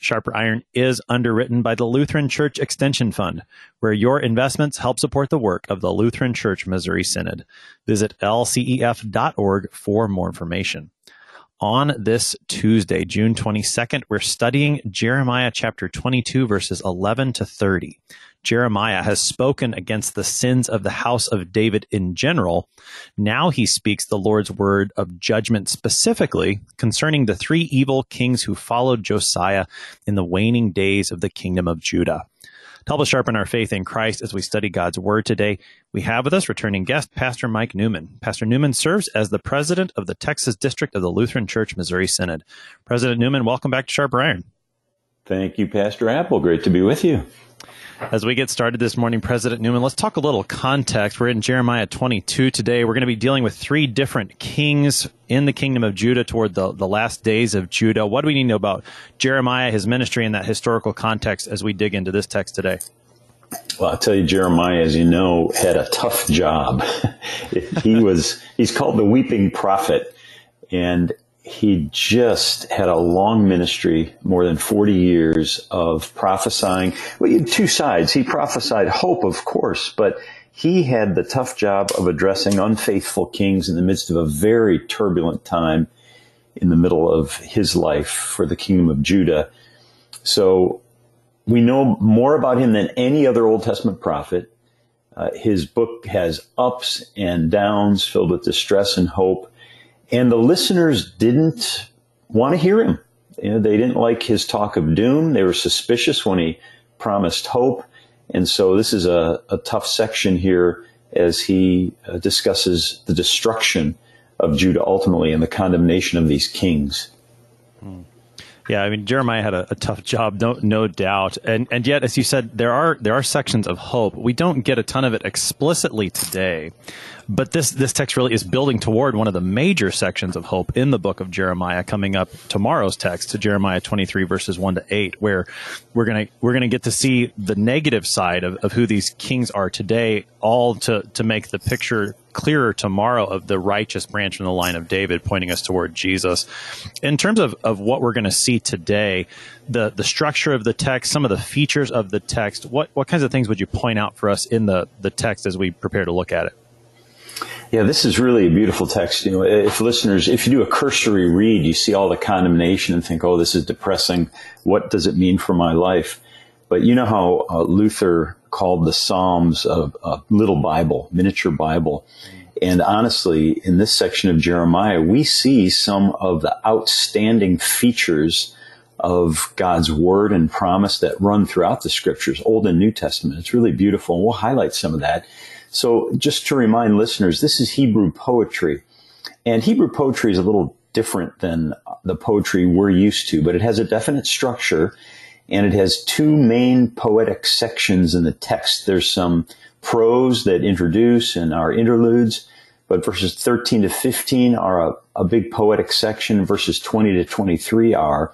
Sharper Iron is underwritten by the Lutheran Church Extension Fund, where your investments help support the work of the Lutheran Church Missouri Synod. Visit lcef.org for more information. On this Tuesday, June 22nd, we're studying Jeremiah chapter 22, verses 11 to 30. Jeremiah has spoken against the sins of the house of David in general. Now he speaks the Lord's word of judgment specifically concerning the three evil kings who followed Josiah in the waning days of the kingdom of Judah. To help us sharpen our faith in Christ as we study God's Word today, we have with us returning guest, Pastor Mike Newman. Pastor Newman serves as the president of the Texas District of the Lutheran Church Missouri Synod. President Newman, welcome back to Sharp Iron. Thank you, Pastor Apple. Great to be with you. As we get started this morning, President Newman, let's talk a little context. We're in Jeremiah 22 today. We're going to be dealing with three different kings in the kingdom of Judah toward the, the last days of Judah. What do we need to know about Jeremiah, his ministry, and that historical context as we dig into this text today? Well, I'll tell you, Jeremiah, as you know, had a tough job. he was, he's called the weeping prophet. And he just had a long ministry, more than 40 years of prophesying. Well, two sides. He prophesied hope, of course, but he had the tough job of addressing unfaithful kings in the midst of a very turbulent time in the middle of his life for the kingdom of Judah. So we know more about him than any other Old Testament prophet. Uh, his book has ups and downs filled with distress and hope. And the listeners didn't want to hear him. You know, they didn't like his talk of doom. They were suspicious when he promised hope. And so this is a, a tough section here as he uh, discusses the destruction of Judah ultimately and the condemnation of these kings. Hmm. Yeah, I mean Jeremiah had a, a, tough job, no, no doubt, and and yet, as you said, there are there are sections of hope. We don't get a ton of it explicitly today, but this this text really is building toward one of the major sections of hope in the book of Jeremiah coming up tomorrow's text to Jeremiah 23 verses 1 to 8 where we're going to we're going to get to see the negative side of, of who these kings are today all to to make the picture clearer tomorrow of the righteous branch in the line of David pointing us toward Jesus. In terms of, of what we're going to see today, the, the structure of the text, some of the features of the text, what, what kinds of things would you point out for us in the, the text as we prepare to look at it? Yeah, this is really a beautiful text. You know, if listeners, if you do a cursory read, you see all the condemnation and think, "Oh, this is depressing. What does it mean for my life?" But you know how uh, Luther called the Psalms a, a little Bible, miniature Bible. And honestly, in this section of Jeremiah, we see some of the outstanding features of God's word and promise that run throughout the scriptures, Old and New Testament. It's really beautiful. And we'll highlight some of that. So just to remind listeners, this is Hebrew poetry. And Hebrew poetry is a little different than the poetry we're used to, but it has a definite structure and it has two main poetic sections in the text. There's some prose that introduce and are interludes, but verses 13 to 15 are a, a big poetic section. Verses 20 to 23 are.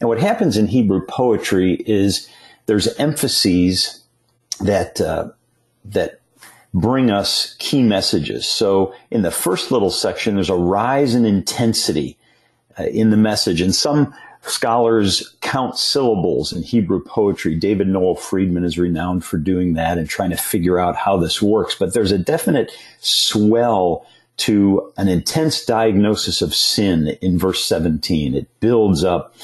And what happens in Hebrew poetry is there's emphases that, uh, that bring us key messages. So in the first little section, there's a rise in intensity uh, in the message. And some scholars count syllables in Hebrew poetry. David Noel Freedman is renowned for doing that and trying to figure out how this works. But there's a definite swell to an intense diagnosis of sin in verse 17. It builds up.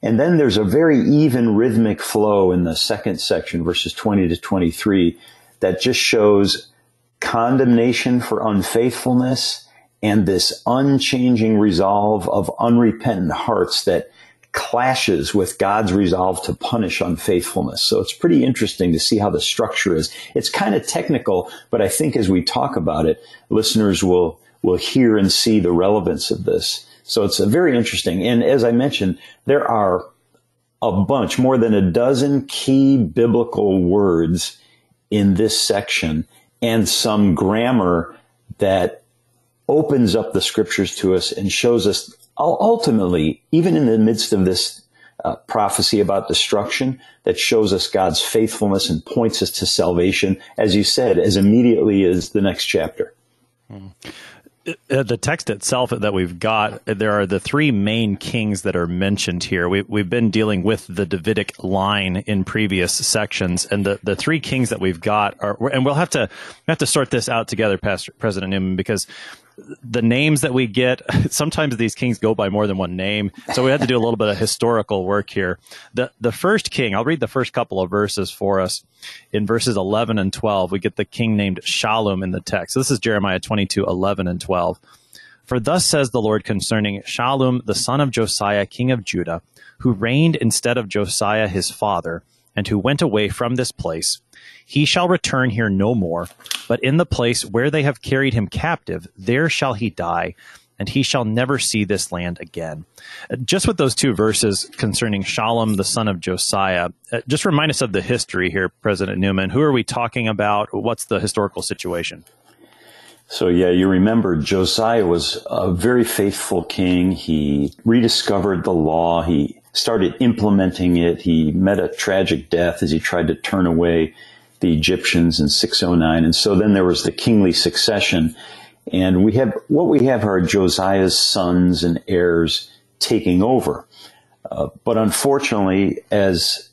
And then there's a very even rhythmic flow in the second section, verses 20 to 23, that just shows condemnation for unfaithfulness and this unchanging resolve of unrepentant hearts that clashes with God's resolve to punish unfaithfulness. So it's pretty interesting to see how the structure is. It's kind of technical, but I think as we talk about it, listeners will, will hear and see the relevance of this. So it's very interesting. And as I mentioned, there are a bunch, more than a dozen key biblical words in this section and some grammar that opens up the scriptures to us and shows us ultimately, even in the midst of this uh, prophecy about destruction, that shows us God's faithfulness and points us to salvation, as you said, as immediately as the next chapter. Mm uh, the text itself that we've got, there are the three main kings that are mentioned here. We, we've been dealing with the Davidic line in previous sections, and the, the three kings that we've got are, and we'll have to have to sort this out together, Pastor President Newman, because the names that we get, sometimes these kings go by more than one name. So we had to do a little bit of historical work here. The, the first king, I'll read the first couple of verses for us. In verses 11 and 12, we get the king named Shallum in the text. So this is Jeremiah 22, 11 and 12. For thus says the Lord concerning Shallum, the son of Josiah, king of Judah, who reigned instead of Josiah his father, and who went away from this place he shall return here no more, but in the place where they have carried him captive, there shall he die, and he shall never see this land again. Uh, just with those two verses concerning Shallum, the son of Josiah, uh, just remind us of the history here, President Newman. Who are we talking about? What's the historical situation? So, yeah, you remember Josiah was a very faithful king. He rediscovered the law. He started implementing it. He met a tragic death as he tried to turn away the Egyptians in 609. And so then there was the kingly succession. And we have, what we have are Josiah's sons and heirs taking over. Uh, but unfortunately, as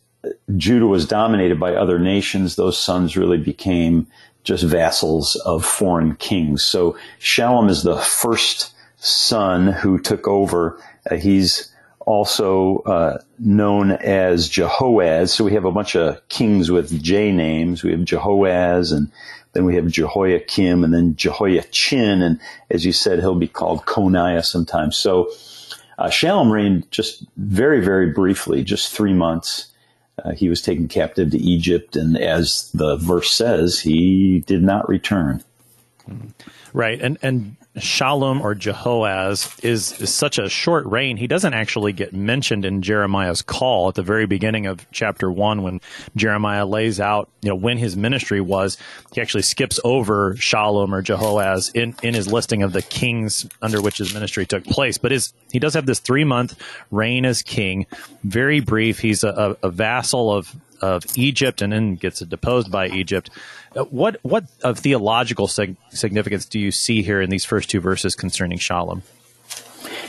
Judah was dominated by other nations, those sons really became just vassals of foreign kings. So Shallum is the first son who took over. Uh, he's also uh, known as Jehoahaz. So we have a bunch of kings with J names. We have Jehoahaz, and then we have Jehoiakim, and then Jehoiachin, and as you said, he'll be called Coniah sometimes. So uh, Shallum reigned just very, very briefly, just three months. Uh, he was taken captive to Egypt, and as the verse says, he did not return. Right, and and Shallum or Jehoahaz is, is such a short reign. He doesn't actually get mentioned in Jeremiah's call at the very beginning of chapter one when Jeremiah lays out, you know, when his ministry was. He actually skips over Shallum or Jehoahaz in, in his listing of the kings under which his ministry took place. But his, he does have this three month reign as king. Very brief. He's a, a vassal of, of Egypt and then gets deposed by Egypt. Uh, what what of theological sig- significance do you see here in these first two verses concerning Shallum?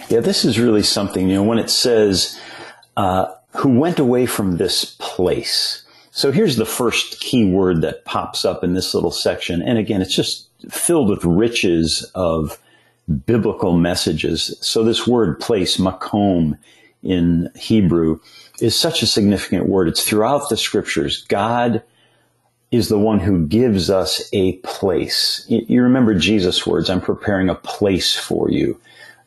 Yeah, this is really something. You know, when it says, uh, "Who went away from this place." So here's the first key word that pops up in this little section, and again, it's just filled with riches of biblical messages. So this word "place," makom, in Hebrew, is such a significant word. It's throughout the scriptures. God is the one who gives us a place. You remember Jesus' words, I'm preparing a place for you.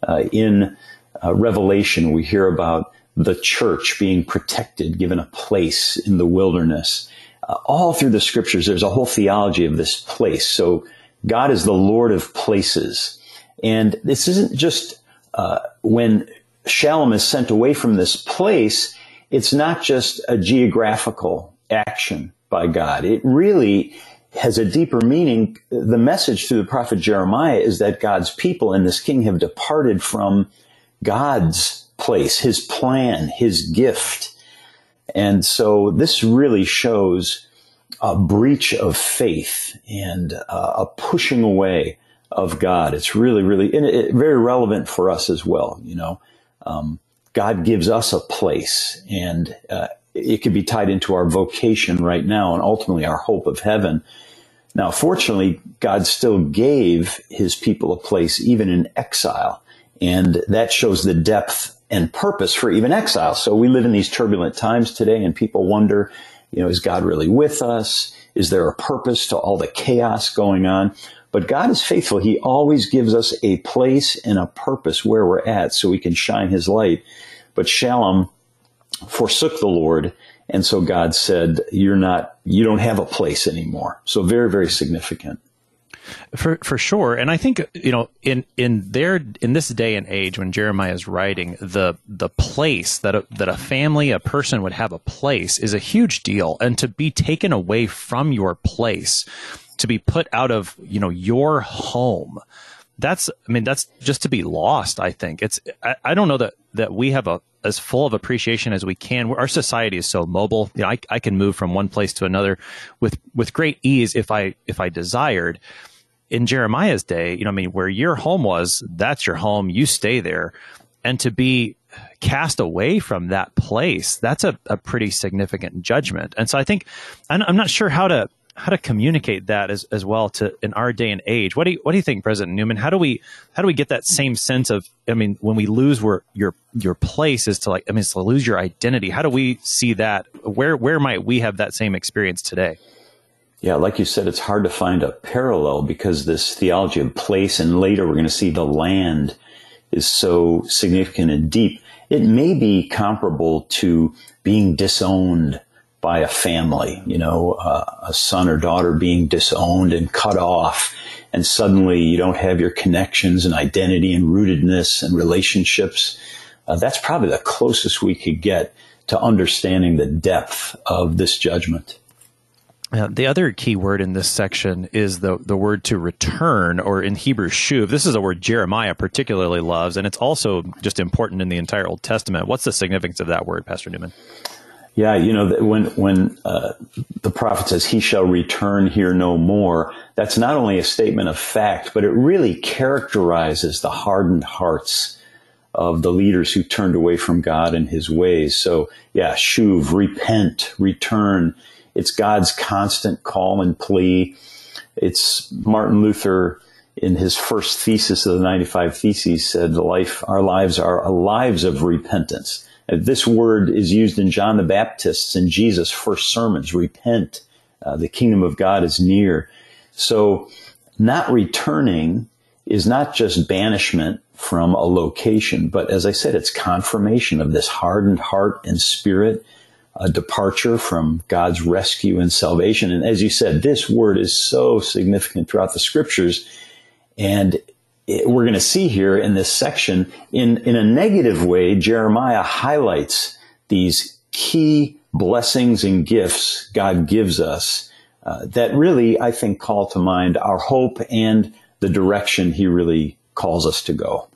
Uh, in uh, Revelation, we hear about the church being protected, given a place in the wilderness. Uh, all through the scriptures, there's a whole theology of this place. So God is the Lord of places. And this isn't just uh, when Shallum is sent away from this place, it's not just a geographical action by God. It really has a deeper meaning. The message through the prophet Jeremiah is that God's people and this king have departed from God's place, his plan, his gift. And so this really shows a breach of faith and uh, a pushing away of God. It's really, really it, very relevant for us as well. You know, um, God gives us a place, and uh, it could be tied into our vocation right now and ultimately our hope of heaven. Now, fortunately, God still gave his people a place even in exile. And that shows the depth and purpose for even exile. So we live in these turbulent times today and people wonder, you know, is God really with us? Is there a purpose to all the chaos going on? But God is faithful. He always gives us a place and a purpose where we're at so we can shine his light. But Shallum forsook the Lord. And so God said, you're not, you don't have a place anymore. So very, very significant. For for sure, and I think you know in in their in this day and age when Jeremiah is writing, the the place that a, that a family, a person would have a place is a huge deal, and to be taken away from your place, to be put out of you know your home, that's I mean that's just to be lost. I think it's I, I don't know that that we have a as full of appreciation as we can. Our society is so mobile. You know, I, I can move from one place to another with with great ease if I if I desired. In Jeremiah's day, you know, I mean, where your home was, that's your home. You stay there, and to be cast away from that place, that's a, a pretty significant judgment. And so I think I'm not sure how to how to communicate that as, as well to in our day and age. What do you what do you think, President Newman? How do we how do we get that same sense of I mean, when we lose where your your place is to like I mean it's to lose your identity. How do we see that? Where where might we have that same experience today? Yeah, like you said, it's hard to find a parallel because this theology of place and later we're going to see the land is so significant and deep. It may be comparable to being disowned by a family, you know, uh, a son or daughter being disowned and cut off. And suddenly you don't have your connections and identity and rootedness and relationships. Uh, that's probably the closest we could get to understanding the depth of this judgment. Uh, the other key word in this section is the the word to return, or in Hebrew, shuv. This is a word Jeremiah particularly loves, and it's also just important in the entire Old Testament. What's the significance of that word, Pastor Newman? Yeah, you know, when when uh, the prophet says, "He shall return here no more," that's not only a statement of fact, but it really characterizes the hardened hearts of the leaders who turned away from God and His ways. So, yeah, shuv, repent, return. It's God's constant call and plea. It's Martin Luther in his first thesis of the 95 Theses said, "Life, our lives are lives of repentance." This word is used in John the Baptist's and Jesus' first sermons. Repent. Uh, the kingdom of God is near. So not returning is not just banishment from a location, but as I said, it's confirmation of this hardened heart and spirit, a departure from God's rescue and salvation. And as you said, this word is so significant throughout the scriptures. And we're going to see here in this section, in, in a negative way, Jeremiah highlights these key blessings and gifts God gives us uh, that really, I think, call to mind our hope and the direction He really calls us to go.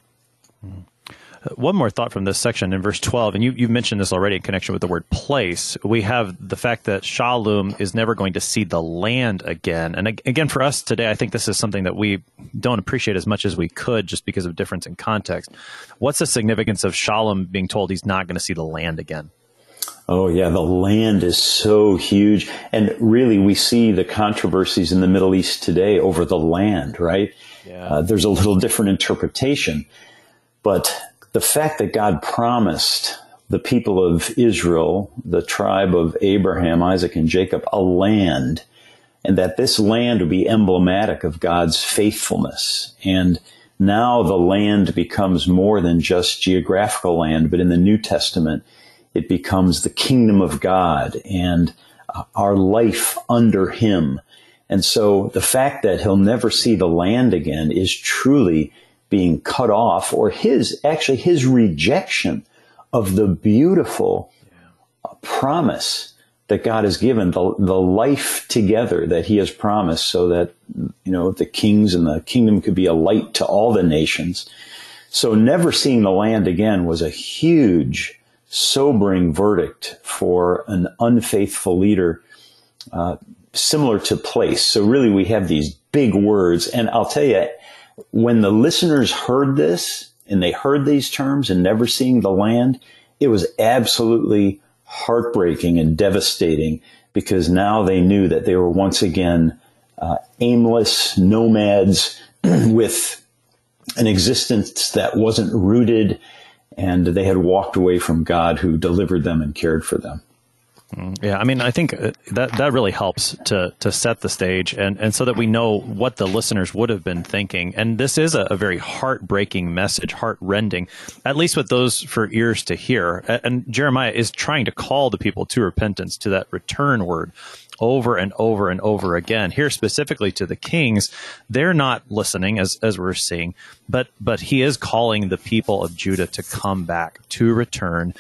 One more thought from this section in verse 12, and you, you've mentioned this already in connection with the word place. We have the fact that Shallum is never going to see the land again. And again, for us today, I think this is something that we don't appreciate as much as we could just because of difference in context. What's the significance of Shallum being told he's not going to see the land again? Oh, yeah, the land is so huge. And really, we see the controversies in the Middle East today over the land, right? Yeah. Uh, there's a little different interpretation. But the fact that God promised the people of Israel, the tribe of Abraham, Isaac, and Jacob, a land, and that this land would be emblematic of God's faithfulness. And now the land becomes more than just geographical land, but in the New Testament, it becomes the kingdom of God and uh, our life under Him. And so the fact that He'll never see the land again is truly being cut off or his, actually his rejection of the beautiful promise that God has given, the, the life together that he has promised so that, you know, the kings and the kingdom could be a light to all the nations. So never seeing the land again was a huge, sobering verdict for an unfaithful leader, uh, similar to place. So really we have these big words. And I'll tell you, when the listeners heard this and they heard these terms and never seeing the land, it was absolutely heartbreaking and devastating because now they knew that they were once again uh, aimless nomads with an existence that wasn't rooted and they had walked away from God who delivered them and cared for them. Mm, yeah, I mean, I think uh, that that really helps to to set the stage, and and so that we know what the listeners would have been thinking. And this is a, a very heartbreaking message, heartrending, at least with those for ears to hear. And Jeremiah is trying to call the people to repentance, to that return word. over and over and over again. Here specifically to the kings, they're not listening as as we're seeing, but but he is calling the people of Judah to come back, to return.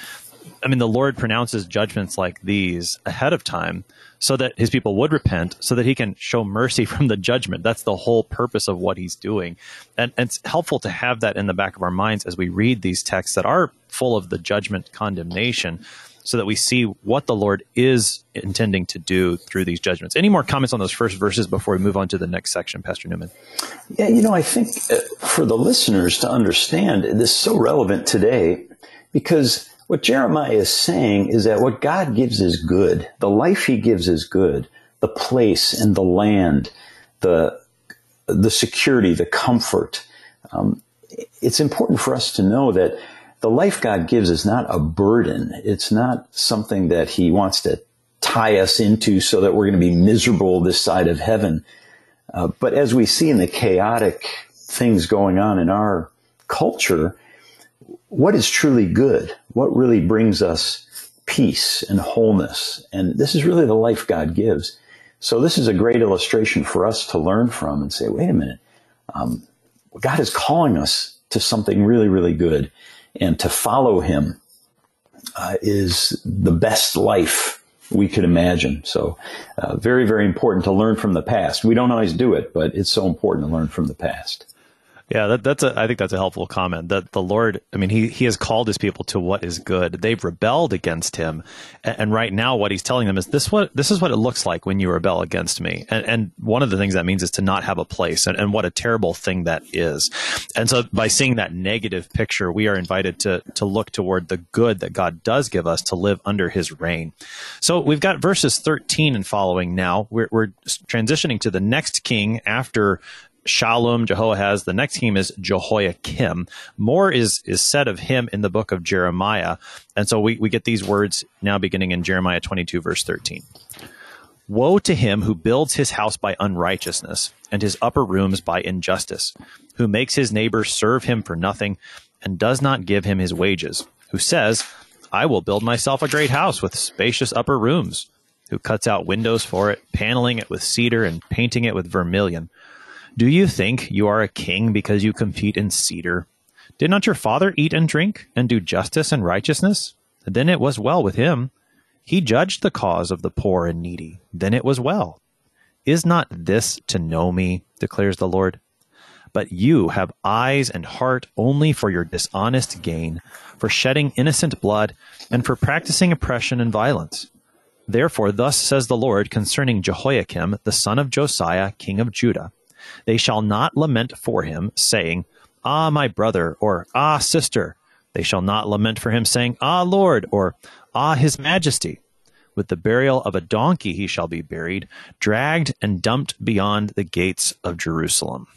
I mean, the Lord pronounces judgments like these ahead of time so that his people would repent, so that he can show mercy from the judgment. That's the whole purpose of what he's doing. And, and, it's helpful to have that in the back of our minds as we read these texts that are full of the judgment condemnation so that we see what the Lord is intending to do through these judgments. Any more comments on those first verses before we move on to the next section, Pastor Newman? Yeah, you know, I think uh, for the listeners to understand, this is so relevant today because what Jeremiah is saying is that what God gives is good. The life he gives is good. The place and the land, the, the security, the comfort. Um, it's important for us to know that the life God gives is not a burden. It's not something that He wants to tie us into so that we're going to be miserable this side of heaven. Uh, but as we see in the chaotic things going on in our culture, what is truly good? What really brings us peace and wholeness? And this is really the life God gives. So this is a great illustration for us to learn from and say, wait a minute, um, God is calling us to something really, really good and to follow him uh, is the best life we could imagine. So, uh, very, very important to learn from the past. We don't always do it, but it's so important to learn from the past. Yeah, that, that's a, I think that's a helpful comment. That the Lord, I mean, he he has called his people to what is good. They've rebelled against him, and, and, right now, what he's telling them is this: what this is what it looks like when you rebel against me. And, and one of the things that means is to not have a place, and, and what a terrible thing that is. And so, by seeing that negative picture, we are invited to to look toward the good that God does give us to live under His reign. So we've got verses thirteen and following. Now we're, we're transitioning to the next king after Shallum, Jehoahaz. The next king is Jehoiakim. More is, is said of him in the book of Jeremiah. And so we, we get these words now beginning in Jeremiah 22, verse 13. Woe to him who builds his house by unrighteousness, and his upper rooms by injustice, who makes his neighbor serve him for nothing, and does not give him his wages, who says, I will build myself a great house with spacious upper rooms, who cuts out windows for it, paneling it with cedar and painting it with vermilion do you think you are a king because you compete in cedar? Did not your father eat and drink, and do justice and righteousness? Then it was well with him. He judged the cause of the poor and needy. Then it was well. Is not this to know me, declares the Lord? But you have eyes and heart only for your dishonest gain, for shedding innocent blood, and for practicing oppression and violence. Therefore, thus says the Lord concerning Jehoiakim, the son of Josiah, king of Judah they shall not lament for him, saying, Ah, my brother, or Ah, sister. They shall not lament for him, saying, Ah, Lord, or Ah, his majesty. With the burial of a donkey he shall be buried, dragged and dumped beyond the gates of Jerusalem.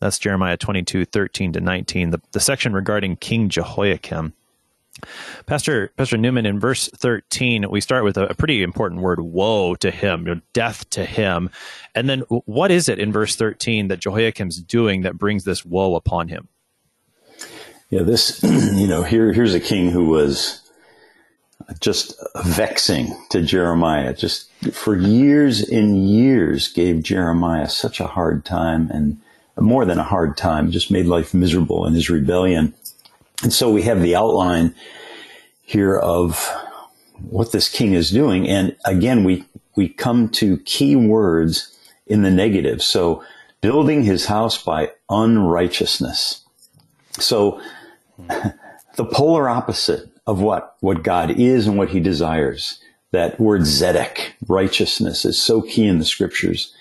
That's Jeremiah 22, 13 to 19, the, the section regarding King Jehoiakim. Pastor Pastor Newman in verse 13 we start with a, a pretty important word woe to him death to him. And then what is it in verse 13 that Jehoiakim's doing that brings this woe upon him? Yeah this you know here here's a king who was just vexing to Jeremiah. Just for years and years gave Jeremiah such a hard time and more than a hard time just made life miserable in his rebellion and so we have the outline here of what this king is doing. And again, we, we come to key words in the negative. So building his house by unrighteousness. So the polar opposite of what, what God is and what he desires. That word zedek, righteousness, is so key in the scriptures.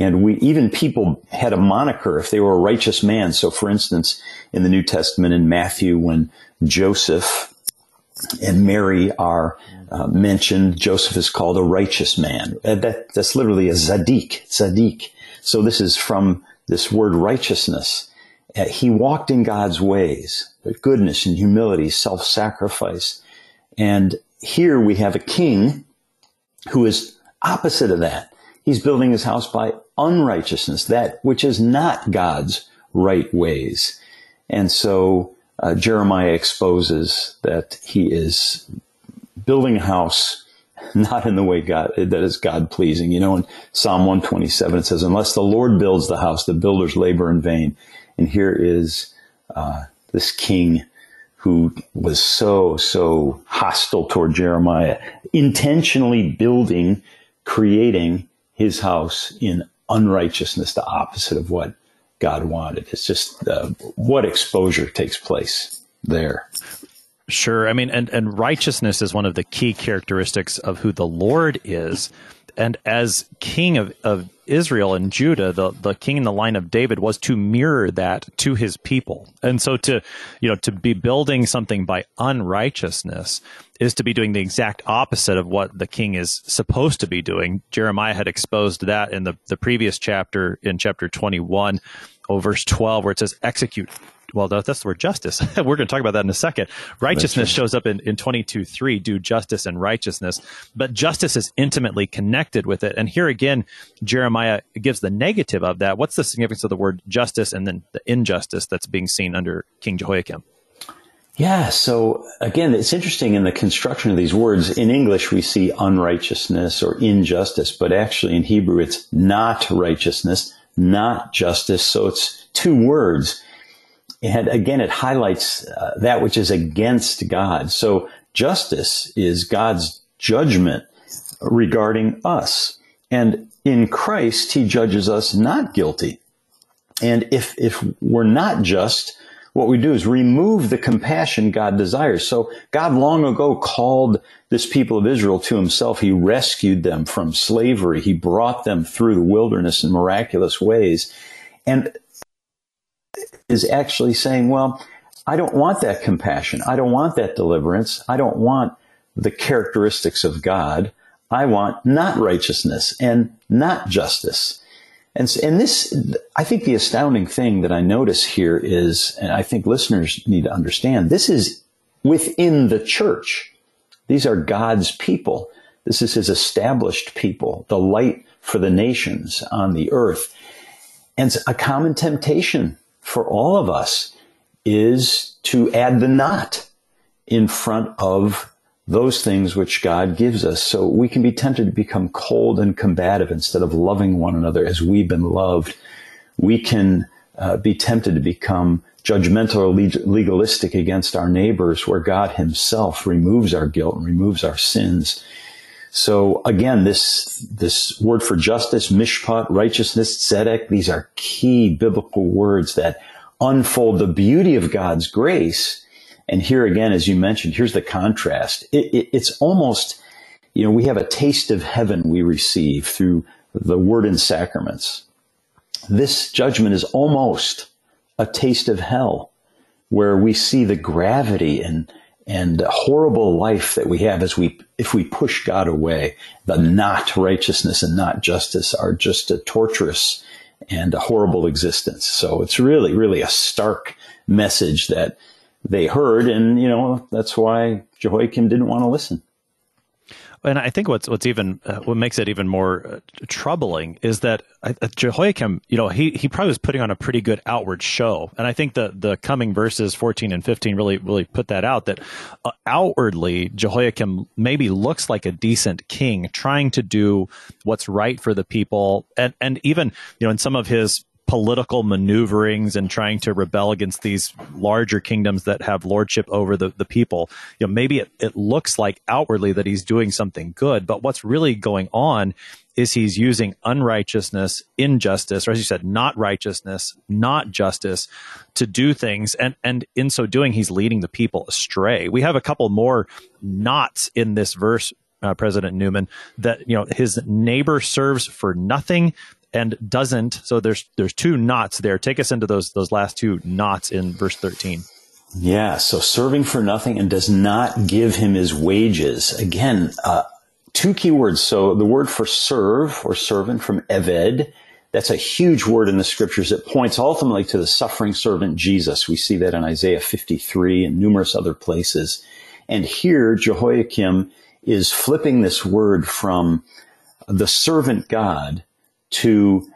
And we, even people had a moniker if they were a righteous man. So for instance, in the New Testament in Matthew, when Joseph and Mary are uh, mentioned, Joseph is called a righteous man. Uh, that, that's literally a zadik, zadik. So this is from this word righteousness. Uh, he walked in God's ways, goodness and humility, self-sacrifice. And here we have a king who is opposite of that. He's building his house by unrighteousness, that which is not God's right ways. And so uh, Jeremiah exposes that he is building a house not in the way God, that is God pleasing. You know, in Psalm 127, it says, unless the Lord builds the house, the builders labor in vain. And here is, uh, this king who was so, so hostile toward Jeremiah, intentionally building, creating his house in unrighteousness, the opposite of what God wanted. It's just uh, what exposure takes place there. Sure. I mean, and, and righteousness is one of the key characteristics of who the Lord is. And as king of, of Israel and Judah, the, the king in the line of David was to mirror that to his people. And so to, you know, to be building something by unrighteousness is to be doing the exact opposite of what the king is supposed to be doing. Jeremiah had exposed that in the, the previous chapter, in chapter 21, oh, verse 12, where it says, execute well, that's the word justice. We're going to talk about that in a second. Righteousness right. shows up in, in 22 3, do justice and righteousness. But justice is intimately connected with it. And here again, Jeremiah gives the negative of that. What's the significance of the word justice and then the injustice that's being seen under King Jehoiakim? Yeah. So again, it's interesting in the construction of these words. In English, we see unrighteousness or injustice, but actually in Hebrew, it's not righteousness, not justice. So it's two words and again, it highlights uh, that which is against God. So justice is God's judgment regarding us. And in Christ, he judges us not guilty. And if, if we're not just, what we do is remove the compassion God desires. So God long ago called this people of Israel to himself. He rescued them from slavery. He brought them through the wilderness in miraculous ways. And is actually saying, well, I don't want that compassion. I don't want that deliverance. I don't want the characteristics of God. I want not righteousness and not justice. And, and this, I think the astounding thing that I notice here is, and I think listeners need to understand, this is within the church. These are God's people. This is his established people, the light for the nations on the earth. And a common temptation for all of us is to add the not in front of those things which God gives us. So we can be tempted to become cold and combative instead of loving one another as we've been loved. We can uh, be tempted to become judgmental or legalistic against our neighbors where God himself removes our guilt and removes our sins. So again, this, this word for justice, mishpat, righteousness, tzedek, these are key biblical words that unfold the beauty of God's grace. And here again, as you mentioned, here's the contrast. It, it, it's almost, you know, we have a taste of heaven we receive through the word and sacraments. This judgment is almost a taste of hell where we see the gravity and and horrible life that we have as we if we push God away. The not righteousness and not justice are just a torturous and a horrible existence. So it's really, really a stark message that they heard, and you know that's why Jehoiakim didn't want to listen. And I think what's what's even uh, what makes it even more uh, troubling is that uh, Jehoiakim, you know, he he probably was putting on a pretty good outward show, and I think the the coming verses fourteen and fifteen really really put that out. That uh, outwardly Jehoiakim maybe looks like a decent king, trying to do what's right for the people, and and even you know in some of his political maneuverings and trying to rebel against these larger kingdoms that have lordship over the, the people. You know, maybe it, it looks like outwardly that he's doing something good, but what's really going on is he's using unrighteousness, injustice, or as you said, not righteousness, not justice to do things. And, and in so doing, he's leading the people astray. We have a couple more nots in this verse, uh, President Newman, that, you know, his neighbor serves for nothing and doesn't. So there's there's two nots there. Take us into those those last two nots in verse 13. Yeah, so serving for nothing and does not give him his wages. Again, uh, two key words. So the word for serve or servant from Eved, that's a huge word in the scriptures. It points ultimately to the suffering servant Jesus. We see that in Isaiah 53 and numerous other places. And here, Jehoiakim is flipping this word from the servant God to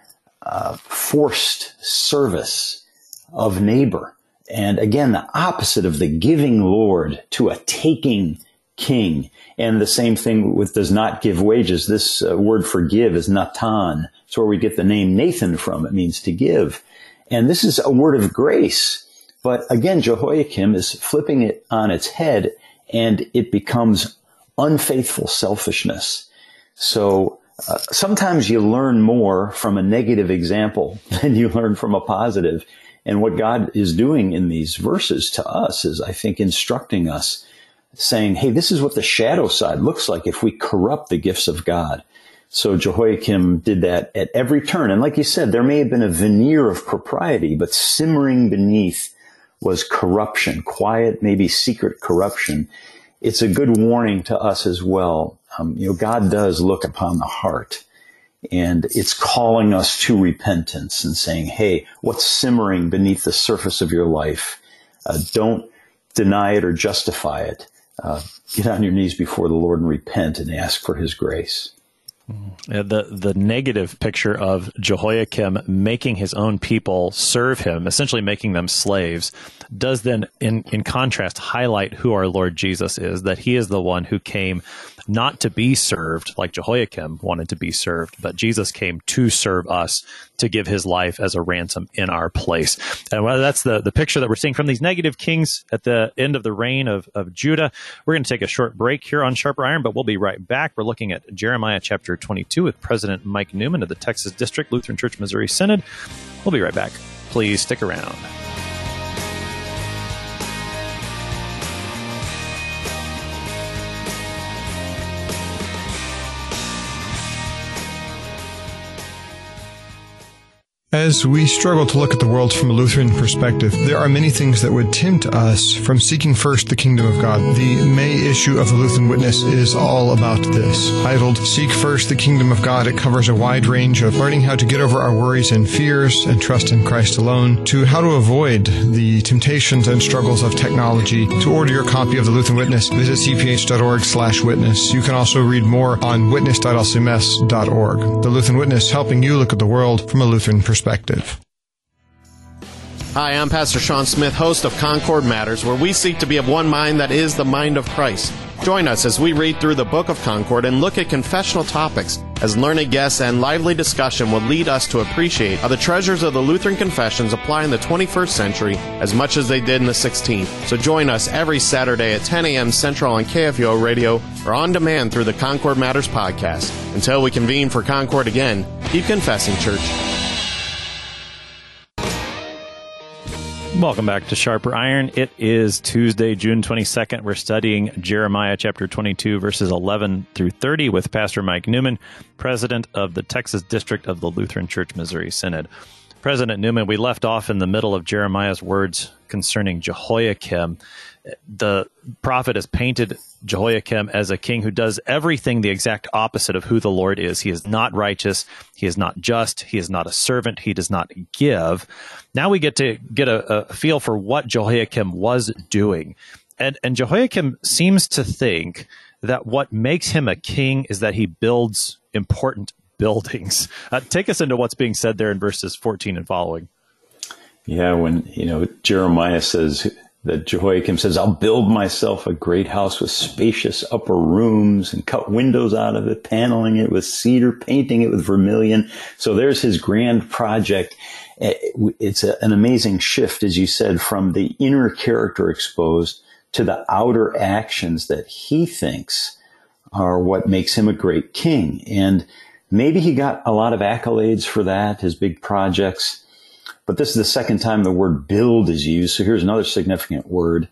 uh, forced service of neighbor. And again, the opposite of the giving Lord to a taking king. And the same thing with does not give wages. This uh, word for give is natan. It's where we get the name Nathan from. It means to give. And this is a word of grace. But again, Jehoiakim is flipping it on its head and it becomes unfaithful selfishness. So uh, sometimes you learn more from a negative example than you learn from a positive. And what God is doing in these verses to us is, I think, instructing us, saying, Hey, this is what the shadow side looks like if we corrupt the gifts of God. So Jehoiakim did that at every turn. And like you said, there may have been a veneer of propriety, but simmering beneath was corruption, quiet, maybe secret corruption. It's a good warning to us as well. Um, you know, God does look upon the heart and it's calling us to repentance and saying, Hey, what's simmering beneath the surface of your life? Uh, don't deny it or justify it. Uh, get on your knees before the Lord and repent and ask for his grace. Uh, the the negative picture of Jehoiakim making his own people serve him, essentially making them slaves, does then, in in contrast, highlight who our Lord Jesus is. That He is the one who came not to be served like Jehoiakim wanted to be served, but Jesus came to serve us to give his life as a ransom in our place. And well, that's the, the picture that we're seeing from these negative kings at the end of the reign of, of Judah. We're going to take a short break here on Sharper Iron, but we'll be right back. We're looking at Jeremiah chapter 22 with President Mike Newman of the Texas District Lutheran Church Missouri Synod. We'll be right back. Please stick around. As we struggle to look at the world from a Lutheran perspective, there are many things that would tempt us from seeking first the kingdom of God. The May issue of the Lutheran Witness is all about this. Titled Seek First the Kingdom of God, it covers a wide range of learning how to get over our worries and fears and trust in Christ alone, to how to avoid the temptations and struggles of technology. To order your copy of the Lutheran Witness, visit cph.org slash witness. You can also read more on witness.lcms.org. The Lutheran Witness helping you look at the world from a Lutheran perspective perspective. Hi, I'm Pastor Sean Smith, host of Concord Matters, where we seek to be of one mind that is the mind of Christ. Join us as we read through the Book of Concord and look at confessional topics, as learned guests and lively discussion will lead us to appreciate how the treasures of the Lutheran confessions apply in the 21st century as much as they did in the 16th. So join us every Saturday at 10 a.m. Central on KFUO Radio or on demand through the Concord Matters podcast. Until we convene for Concord again, keep confessing, church. Welcome back to Sharper Iron. It is Tuesday, June 22nd. We're studying Jeremiah chapter 22, verses 11 through 30 with Pastor Mike Newman, president of the Texas District of the Lutheran Church Missouri Synod. President Newman, we left off in the middle of Jeremiah's words concerning Jehoiakim. The prophet has painted Jehoiakim as a king who does everything the exact opposite of who the Lord is. He is not righteous. He is not just. He is not a servant. He does not give. Now we get to get a, a feel for what Jehoiakim was doing. And, and Jehoiakim seems to think that what makes him a king is that he builds important buildings. Uh, take us into what's being said there in verses 14 and following. Yeah, when, you know, Jeremiah says, that Jehoiakim says, I'll build myself a great house with spacious upper rooms and cut windows out of it, paneling it with cedar, painting it with vermilion. So there's his grand project. Eh, it's a, an amazing shift, as you said, from the inner character exposed to the outer actions that he thinks are what makes him a great king. And maybe he got a lot of accolades for that, his big projects. But this is the second time the word build is used. So here's another significant word.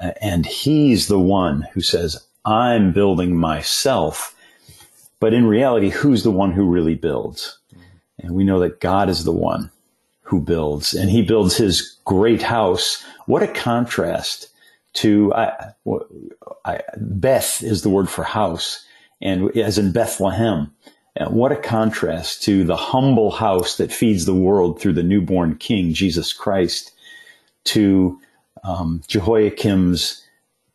Uh, and he's the one who says, I'm building myself. But in reality, who's the one who really builds? And we know that God is the one who builds and he builds his great house. What a contrast to I, I, Beth is the word for house and as in Bethlehem. What a contrast to the humble house that feeds the world through the newborn King, Jesus Christ, to um, Jehoiakim's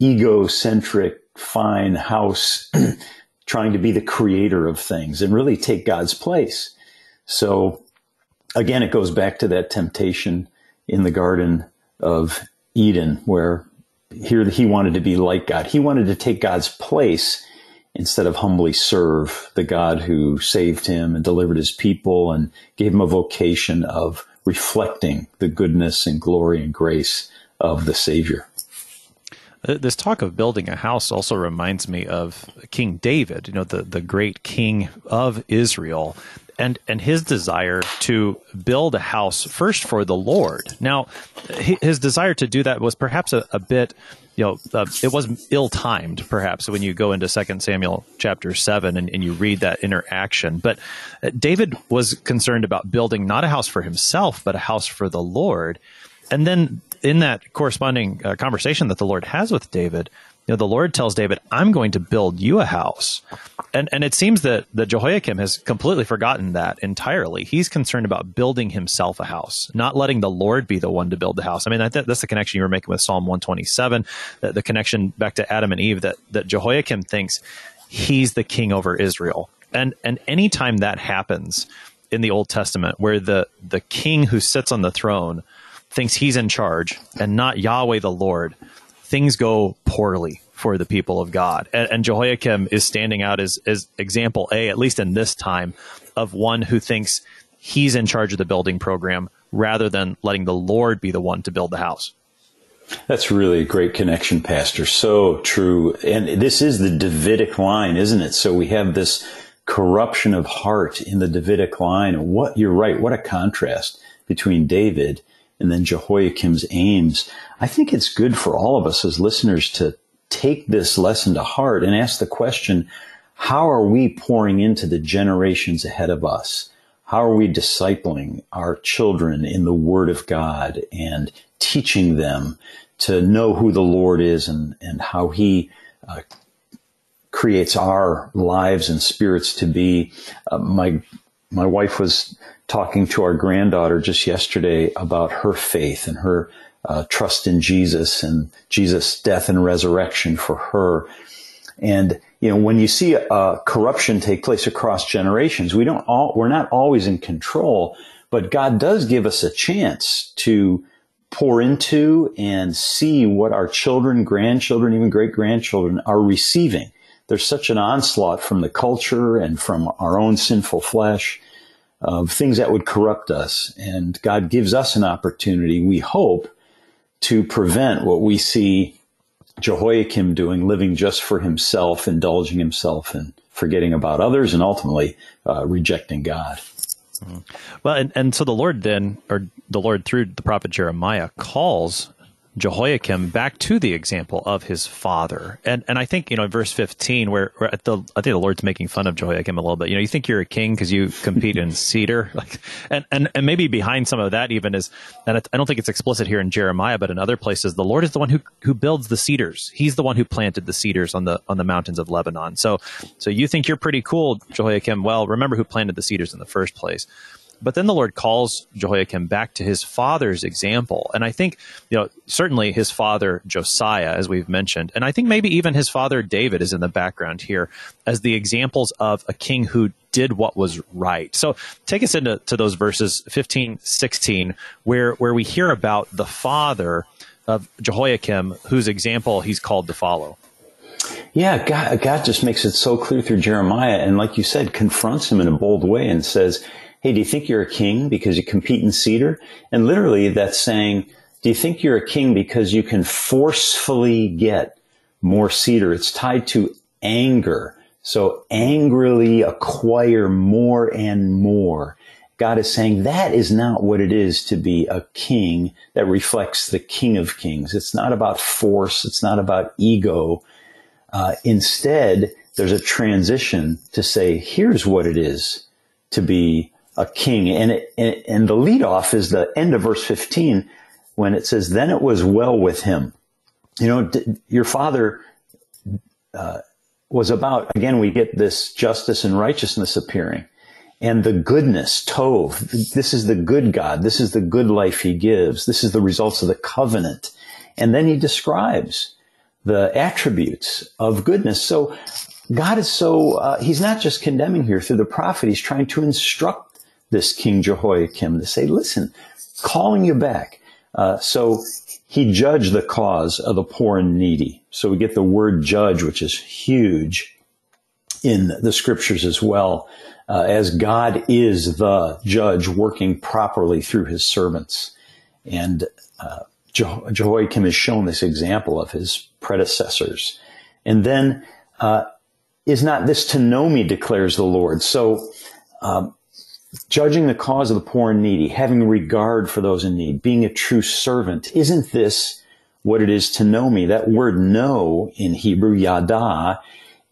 egocentric, fine house, trying to be the creator of things and really take God's place. So again, it goes back to that temptation in the Garden of Eden where here he wanted to be like God. He wanted to take God's place instead of humbly serve the God who saved him and delivered his people and gave him a vocation of reflecting the goodness and glory and grace of the Savior. Uh, this talk of building a house also reminds me of King David, you know, the, the great king of Israel, and, and his desire to build a house first for the Lord. Now, his desire to do that was perhaps a, a bit, you know, uh, it was ill timed, perhaps, when you go into Second Samuel chapter 7 and, and you read that interaction. But uh, David was concerned about building not a house for himself, but a house for the Lord. And then in that corresponding uh, conversation that the Lord has with David, you know, the Lord tells David, "I'm going to build you a house," and and it seems that that Jehoiakim has completely forgotten that entirely. He's concerned about building himself a house, not letting the Lord be the one to build the house. I mean, that, that's the connection you were making with Psalm 127, the, the connection back to Adam and Eve. That that Jehoiakim thinks he's the king over Israel, and and anytime that happens in the Old Testament, where the the king who sits on the throne thinks he's in charge and not Yahweh the Lord, things go poorly for the people of God. And, and, Jehoiakim is standing out as, as example A, at least in this time, of one who thinks he's in charge of the building program rather than letting the Lord be the one to build the house. That's really a great connection, Pastor. So true. And this is the Davidic line, isn't it? So we have this corruption of heart in the Davidic line. What you're right, what a contrast between David and then Jehoiakim's aims. I think it's good for all of us as listeners to take this lesson to heart and ask the question, how are we pouring into the generations ahead of us? How are we discipling our children in the Word of God and teaching them to know who the Lord is and, and how He uh, creates our lives and spirits to be? Uh, my my wife was talking to our granddaughter just yesterday about her faith and her uh, trust in Jesus and Jesus' death and resurrection for her. And you know, when you see uh, corruption take place across generations, we don't all we're not always in control, but God does give us a chance to pour into and see what our children, grandchildren, even great grandchildren are receiving. There's such an onslaught from the culture and from our own sinful flesh of things that would corrupt us. And God gives us an opportunity, we hope, to prevent what we see Jehoiakim doing, living just for himself, indulging himself, and forgetting about others, and ultimately uh, rejecting God. Mm-hmm. Well, and, and so the Lord then, or the Lord through the prophet Jeremiah, calls Jehoiakim back to the example of his father. And and I think, you know, verse 15, where, where the, I think the Lord's making fun of Jehoiakim a little bit. You know, you think you're a king because you compete in cedar. Like, and, and, and maybe behind some of that even is, and I don't think it's explicit here in Jeremiah, but in other places, the Lord is the one who, who builds the cedars. He's the one who planted the cedars on the, on the mountains of Lebanon. So, so you think you're pretty cool, Jehoiakim. Well, remember who planted the cedars in the first place. But then the Lord calls Jehoiakim back to his father's example. And I think, you know, certainly his father Josiah, as we've mentioned, and I think maybe even his father David is in the background here as the examples of a king who did what was right. So take us into to those verses 15, 16, where, where we hear about the father of Jehoiakim, whose example he's called to follow. Yeah, God, God just makes it so clear through Jeremiah, and like you said, confronts him in a bold way and says, Hey, do you think you're a king because you compete in cedar? And literally that's saying, do you think you're a king because you can forcefully get more cedar? It's tied to anger. So angrily acquire more and more. God is saying that is not what it is to be a king that reflects the king of kings. It's not about force. It's not about ego. Uh, instead, there's a transition to say, here's what it is to be a king. And, it, and the lead off is the end of verse 15 when it says, then it was well with him. You know, your father, uh, was about, again, we get this justice and righteousness appearing and the goodness, Tov. This is the good God. This is the good life he gives. This is the results of the covenant. And then he describes the attributes of goodness. So God is so, uh, he's not just condemning here through the prophet. He's trying to instruct this King Jehoiakim to say, listen, calling you back. Uh, so he judged the cause of the poor and needy. So we get the word judge, which is huge in the scriptures as well, uh, as God is the judge working properly through his servants. And uh, Jehoiakim has shown this example of his predecessors. And then, uh, is not this to know me, declares the Lord. So, um, judging the cause of the poor and needy, having regard for those in need, being a true servant, isn't this what it is to know me? That word know in Hebrew, yada,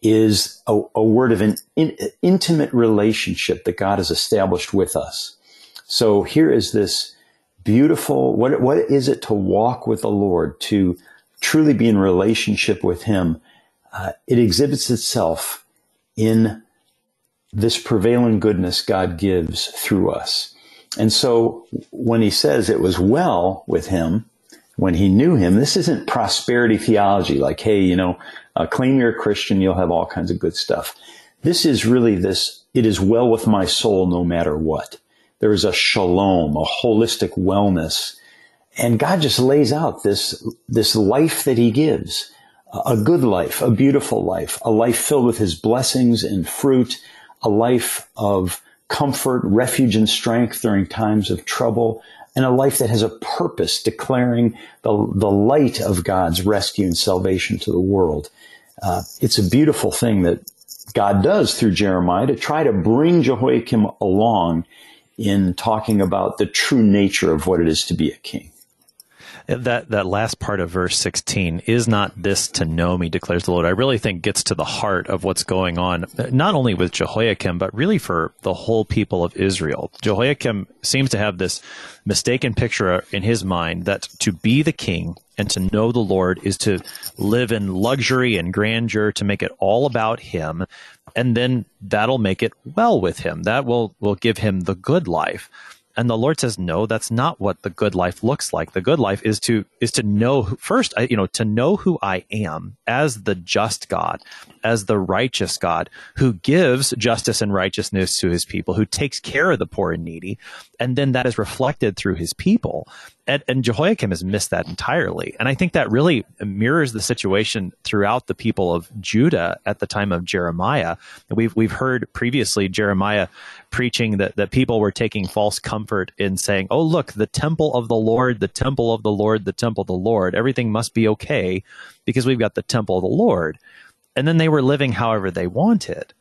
is a, a word of an in, intimate relationship that God has established with us. So here is this beautiful, what, what is it to walk with the Lord, to truly be in relationship with Him? Uh, it exhibits itself in this prevailing goodness God gives through us. And so when he says it was well with him, when he knew him, this isn't prosperity theology, like, hey, you know, uh, claim you're a Christian, you'll have all kinds of good stuff. This is really this, it is well with my soul no matter what. There is a shalom, a holistic wellness. And God just lays out this, this life that he gives, a good life, a beautiful life, a life filled with his blessings and fruit, a life of comfort, refuge, and strength during times of trouble, and a life that has a purpose, declaring the, the light of God's rescue and salvation to the world. Uh, it's a beautiful thing that God does through Jeremiah to try to bring Jehoiakim along in talking about the true nature of what it is to be a king that that last part of verse 16 is not this to know me declares the lord? I really think gets to the heart of what's going on not only with jehoiakim but really for the whole people of israel. Jehoiakim seems to have this mistaken picture in his mind that to be the king and to know the lord is to live in luxury and grandeur to make it all about him and then that'll make it well with him. That will will give him the good life and the Lord says, no, that's not what the good life looks like. The good life is to, is to know first, uh, you know, to know who I am as the just God, as the righteous God who gives justice and righteousness to his people, who takes care of the poor and needy. And then that is reflected through his people. And, Jehoiakim has missed that entirely. And I think that really mirrors the situation throughout the people of Judah at the time of Jeremiah. We've, we've heard previously Jeremiah preaching that, that people were taking false comfort in saying, oh, look, the temple of the Lord, the temple of the Lord, the temple of the Lord, everything must be okay because we've got the temple of the Lord. And then they were living however they wanted.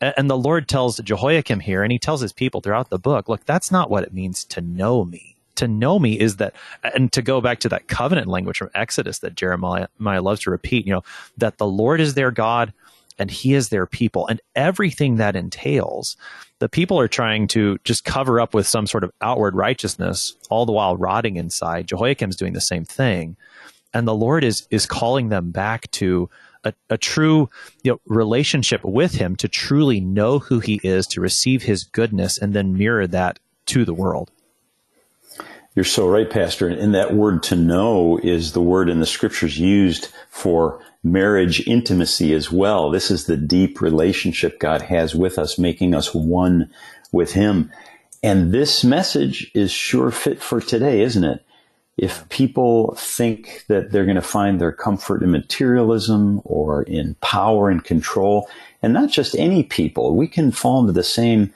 And the Lord tells Jehoiakim here, and he tells his people throughout the book, look, that's not what it means to know me. To know me is that, and to go back to that covenant language from Exodus that Jeremiah loves to repeat, you know, that the Lord is their God and he is their people. And everything that entails the people are trying to just cover up with some sort of outward righteousness all the while rotting inside. Jehoiakim's doing the same thing. And the lord is is calling them back to a, a true you know, relationship with him to truly know who he is to receive his goodness and then mirror that to the world you're so right, Pastor. And that word to know is the word in the scriptures used for marriage intimacy as well. This is the deep relationship God has with us, making us one with Him. And this message is sure fit for today, isn't it? If people think that they're going to find their comfort in materialism or in power and control, and not just any people, we can fall into the same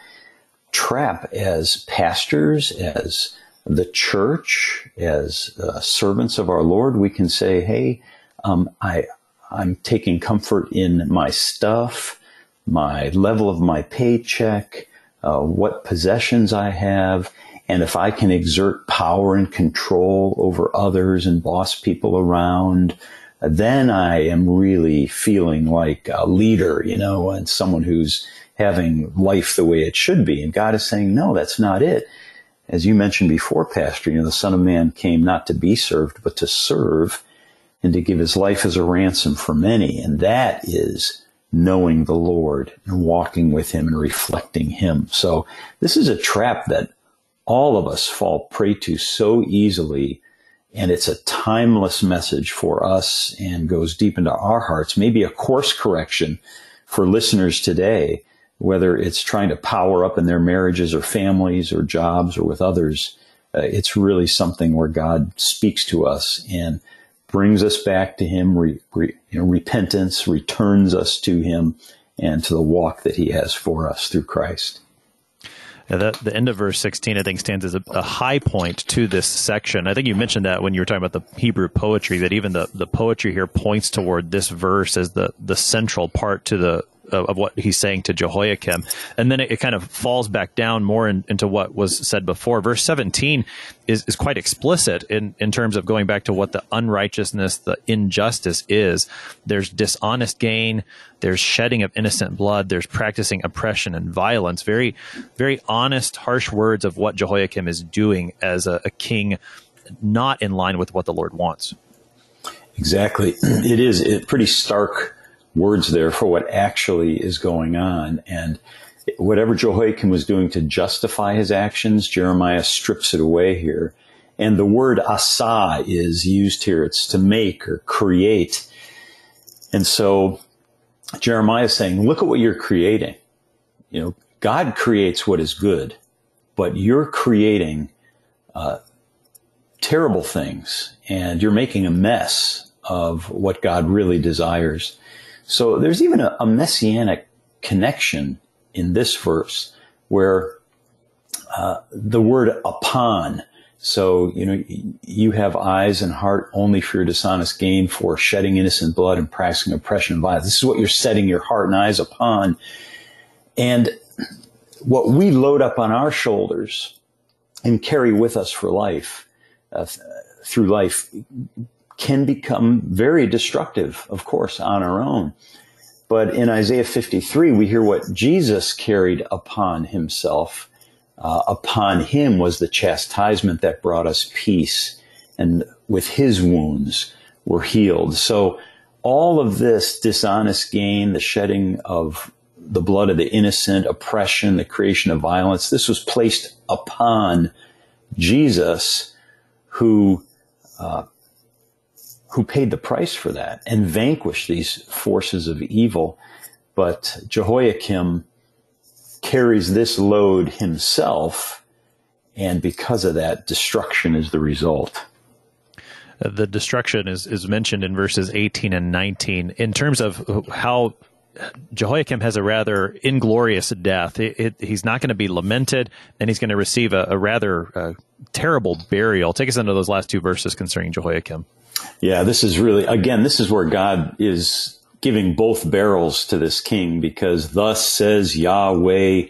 trap as pastors, as the church, as uh, servants of our Lord, we can say, "Hey, um, I I'm taking comfort in my stuff, my level of my paycheck, uh, what possessions I have, and if I can exert power and control over others and boss people around." Then I am really feeling like a leader, you know, and someone who's having life the way it should be. And God is saying, no, that's not it as you mentioned before, Pastor, you know, the Son of Man came not to be served, but to serve and to give his life as a ransom for many. And that is knowing the Lord and walking with him and reflecting him. So this is a trap that all of us fall prey to so easily. And it's a timeless message for us and goes deep into our hearts. Maybe a course correction for listeners today whether it's trying to power up in their marriages or families or jobs or with others, uh, it's really something where God speaks to us and brings us back to Him, re, re, you know, repentance returns us to Him and to the walk that He has for us through Christ. Yeah, the, the end of verse 16, I think, stands as a, a, high point to this section. I think you mentioned that when you were talking about the Hebrew poetry, that even the, the poetry here points toward this verse as the, the central part to the of, what he's saying to Jehoiakim. And then it, it kind of falls back down more in, into what was said before. Verse 17 is, is quite explicit in, in terms of going back to what the unrighteousness, the injustice is. There's dishonest gain. There's shedding of innocent blood. There's practicing oppression and violence. Very, very honest, harsh words of what Jehoiakim is doing as a, a king, not in line with what the Lord wants. Exactly. It is pretty stark words there for what actually is going on. And whatever Jehoiakim was doing to justify his actions, Jeremiah strips it away here. And the word asa is used here. It's to make or create. And so Jeremiah is saying, look at what you're creating. You know, God creates what is good, but you're creating uh, terrible things and you're making a mess of what God really desires. So there's even a, a messianic connection in this verse where uh, the word upon. So, you know, you have eyes and heart only for your dishonest gain, for shedding innocent blood and practicing oppression and violence. This is what you're setting your heart and eyes upon. And what we load up on our shoulders and carry with us for life, uh, through life, can become very destructive, of course, on our own. But in Isaiah 53, we hear what Jesus carried upon himself. Uh, upon him was the chastisement that brought us peace, and with his wounds we're healed. So all of this dishonest gain, the shedding of the blood of the innocent, oppression, the creation of violence, this was placed upon Jesus, who uh, who paid the price for that and vanquished these forces of evil. But Jehoiakim carries this load himself, and because of that, destruction is the result. The destruction is, is mentioned in verses 18 and 19 in terms of how Jehoiakim has a rather inglorious death. It, it, he's not going to be lamented, and he's going to receive a, a rather uh, terrible burial. Take us into those last two verses concerning Jehoiakim. Yeah, this is really, again, this is where God is giving both barrels to this king because thus says Yahweh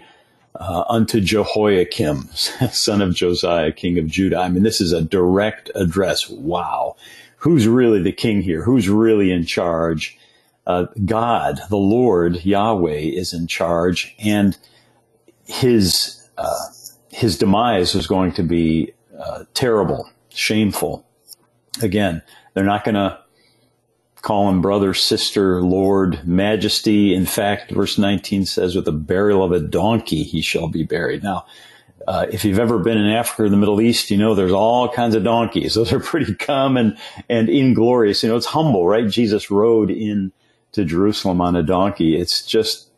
uh, unto Jehoiakim, son of Josiah, king of Judah. I mean, this is a direct address. Wow. Who's really the king here? Who's really in charge? Uh, God, the Lord, Yahweh, is in charge, and his uh, his demise was going to be uh, terrible, shameful. Again, they're not going to call him brother, sister, Lord, majesty. In fact, verse 19 says, with the burial of a donkey, he shall be buried. Now, uh, if you've ever been in Africa or the Middle East, you know there's all kinds of donkeys. Those are pretty common and inglorious. You know, it's humble, right? Jesus rode in to Jerusalem on a donkey. It's just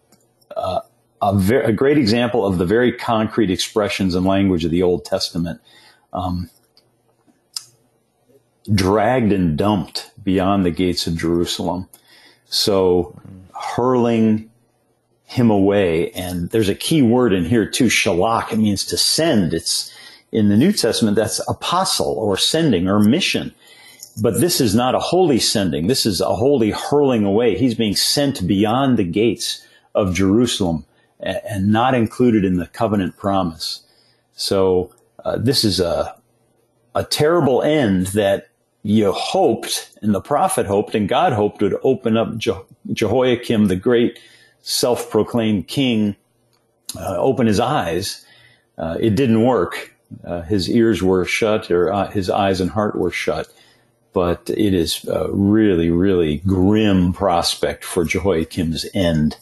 uh, a, ver- a, great example of the very concrete expressions and language of the Old Testament. Um, dragged and dumped beyond the gates of Jerusalem. So hurling him away. And there's a key word in here too, shalach. It means to send. It's in the New Testament, that's apostle or sending or mission. But this is not a holy sending. This is a holy hurling away. He's being sent beyond the gates of Jerusalem and not included in the covenant promise. So uh, this is a, a terrible end that you hoped, and the prophet hoped, and God hoped would open up Je- Jehoiakim, the great self proclaimed king, uh, open his eyes. Uh, it didn't work. Uh, his ears were shut, or uh, his eyes and heart were shut. But it is a really, really grim prospect for Jehoiakim's end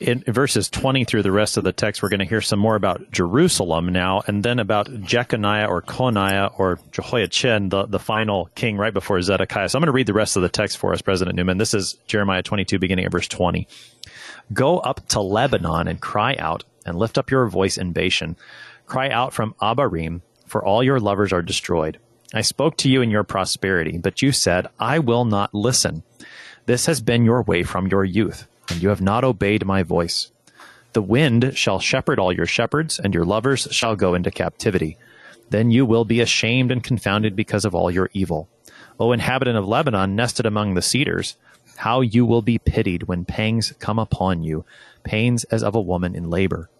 in verses 20 through the rest of the text, we're going to hear some more about Jerusalem now, and then about Jeconiah or Coniah or Jehoiachin, the, the final king right before Zedekiah. So I'm going to read the rest of the text for us, President Newman. This is Jeremiah 22, beginning at verse 20. Go up to Lebanon and cry out and lift up your voice in Bashan. Cry out from Abarim, for all your lovers are destroyed. I spoke to you in your prosperity, but you said, I will not listen. This has been your way from your youth, and you have not obeyed my voice. The wind shall shepherd all your shepherds, and your lovers shall go into captivity. Then you will be ashamed and confounded because of all your evil. O inhabitant of Lebanon, nested among the cedars, how you will be pitied when pangs come upon you, pains as of a woman in labor.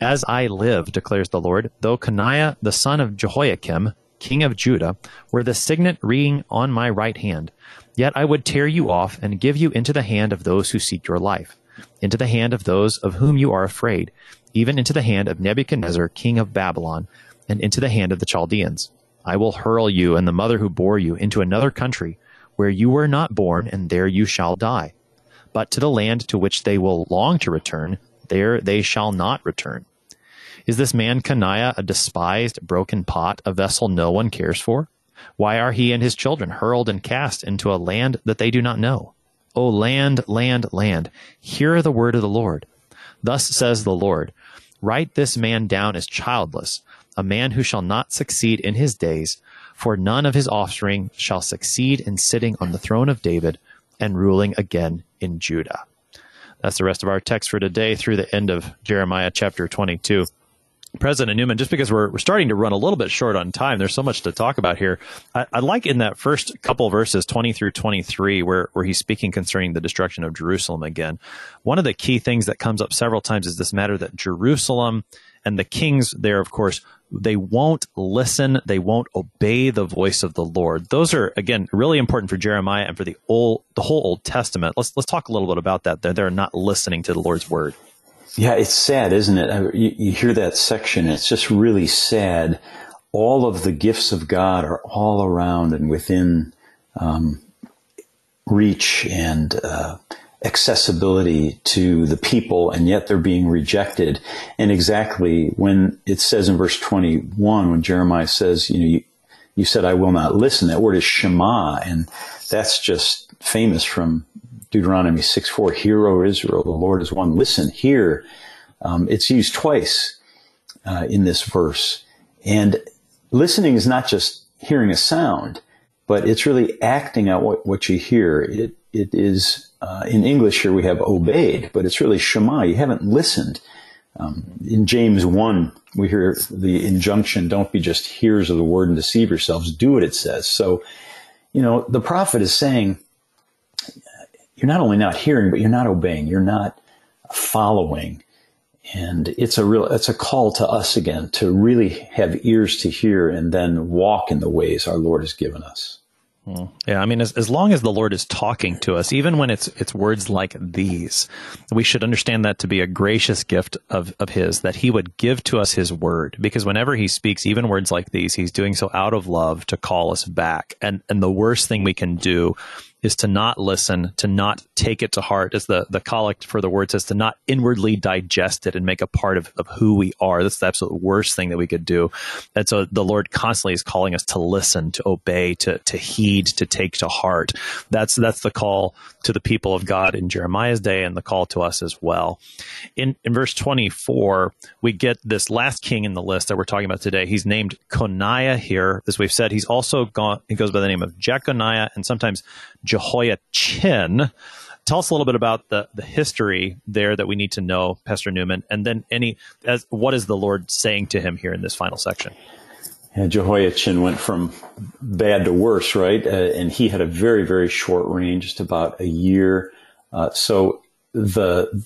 As I live, declares the Lord, though Coniah the son of Jehoiakim, king of Judah, were the signet ring on my right hand, yet I would tear you off and give you into the hand of those who seek your life, into the hand of those of whom you are afraid, even into the hand of Nebuchadnezzar, king of Babylon, and into the hand of the Chaldeans. I will hurl you and the mother who bore you into another country, where you were not born, and there you shall die. But to the land to which they will long to return, there they shall not return. Is this man Coniah a despised, broken pot, a vessel no one cares for? Why are he and his children hurled and cast into a land that they do not know? O land, land, land, hear the word of the Lord. Thus says the Lord, Write this man down as childless, a man who shall not succeed in his days, for none of his offspring shall succeed in sitting on the throne of David and ruling again in Judah. That's the rest of our text for today through the end of Jeremiah chapter 22. President Newman, just because we're, we're starting to run a little bit short on time, there's so much to talk about here. I, I like in that first couple verses, 20 through 23, where, where he's speaking concerning the destruction of Jerusalem again. One of the key things that comes up several times is this matter that Jerusalem and the kings there, of course, they won't listen, they won't obey the voice of the Lord. Those are again really important for Jeremiah and for the old the whole Old Testament. Let's let's talk a little bit about that. They're, they're not listening to the Lord's word. Yeah, it's sad, isn't it? You, you hear that section, it's just really sad. All of the gifts of God are all around and within um, reach and uh, accessibility to the people, and yet they're being rejected. And exactly when it says in verse 21, when Jeremiah says, you know, you, you said, I will not listen, that word is Shema, and that's just famous from Deuteronomy 6 4. Hear, O Israel, the Lord is one. Listen, hear. Um, it's used twice uh, in this verse. And listening is not just hearing a sound, but it's really acting out what, what you hear. It, it is uh, in English here we have obeyed, but it's really Shema. You haven't listened. Um, in James 1, we hear the injunction, don't be just hearers of the word and deceive yourselves. Do what it says. So, you know, the prophet is saying, you're not only not hearing, but you're not obeying. You're not following. And it's a real, it's a call to us again to really have ears to hear and then walk in the ways our Lord has given us. Hmm. Yeah, I mean, as, as long as the Lord is talking to us, even when it's it's words like these, we should understand that to be a gracious gift of, of His, that He would give to us His word. Because whenever He speaks, even words like these, He's doing so out of love to call us back. And and the worst thing we can do is to not listen, to not take it to heart, as the, the collect for the word says, to not inwardly digest it and make a part of, of who we are. That's the absolute worst thing that we could do. And so the Lord constantly is calling us to listen, to obey, to, to heed, to take to heart. That's, that's the call to the people of God in Jeremiah's day and the call to us as well. In, in verse 24, we get this last king in the list that we're talking about today. He's named Coniah here. As we've said, he's also gone, he goes by the name of Jeconiah and sometimes Jehoiachin. Tell us a little bit about the, the history there that we need to know, Pastor Newman, and then any as what is the Lord saying to him here in this final section? Yeah, Jehoiachin went from bad to worse, right? Uh, and he had a very, very short reign, just about a year. Uh, so the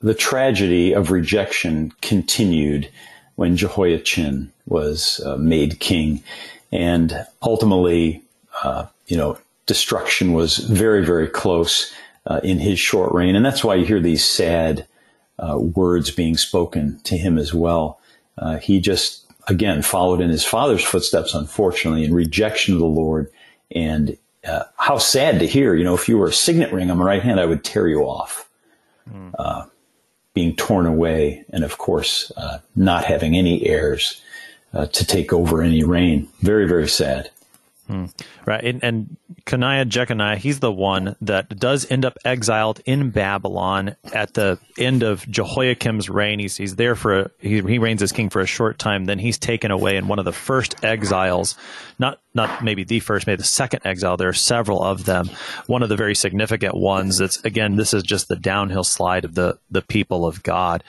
the tragedy of rejection continued when Jehoiachin was uh, made king, and ultimately, uh, you know, destruction was very, very close uh, in his short reign. And that's why you hear these sad uh, words being spoken to him as well. Uh, he just, again, followed in his father's footsteps, unfortunately, in rejection of the Lord. And uh, how sad to hear, you know, if you were a signet ring on my right hand, I would tear you off. Mm. being torn away, and of course, uh, not having any heirs to take over any reign. Very, very sad. Hmm. Right. And, and Coniah Jeconiah, he's the one that does end up exiled in Babylon at the end of Jehoiakim's reign. He's, he's there for, a, he, he reigns as king for a short time. Then he's taken away in one of the first exiles, not, not maybe the first, maybe the second exile. There are several of them. One of the very significant ones that's, again, this is just the downhill slide of the, the people of God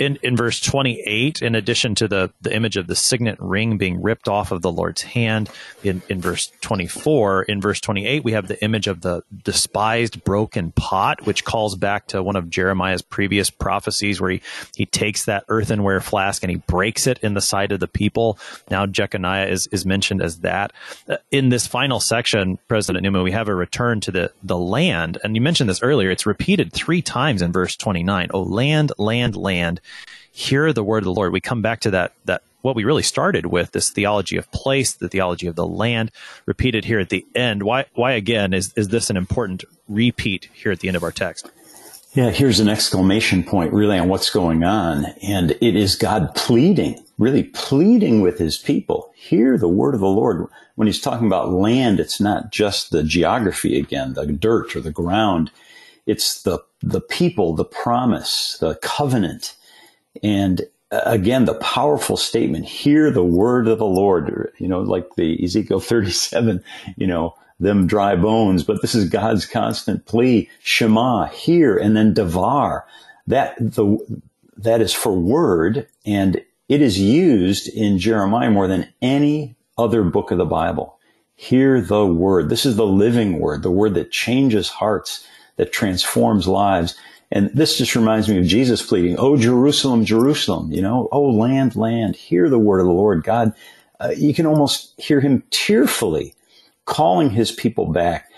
in, in verse 28, in addition to the, the image of the signet ring being ripped off of the Lord's hand, in, in verse 24, in verse 28, we have the image of the despised broken pot, which calls back to one of Jeremiah's previous prophecies where he, he takes that earthenware flask and he breaks it in the sight of the people. Now Jeconiah is, is mentioned as that. Uh, in this final section, President Newman, we have a return to the, the land. And you mentioned this earlier. It's repeated three times in verse 29. Oh, land, land, land hear the word of the Lord. We come back to that that what we really started with this theology of place, the theology of the land, repeated here at the end. Why why again is is this an important repeat here at the end of our text? Yeah, here's an exclamation point really on what's going on. And it is God pleading, really pleading with his people. Hear the word of the Lord. When he's talking about land, it's not just the geography again, the dirt or the ground. It's the, the people, the promise, the covenant. And uh, again, the powerful statement, hear the word of the Lord, you know, like the Ezekiel 37, you know, them dry bones, but this is God's constant plea, Shema, hear, and then Devar. That, the, that is for word, and it is used in Jeremiah more than any other book of the Bible. Hear the word. This is the living word, the word that changes hearts, that transforms lives. And this just reminds me of Jesus pleading, Oh, Jerusalem, Jerusalem, you know, oh, land, land, hear the word of the Lord. God, uh, you can almost hear him tearfully calling his people back.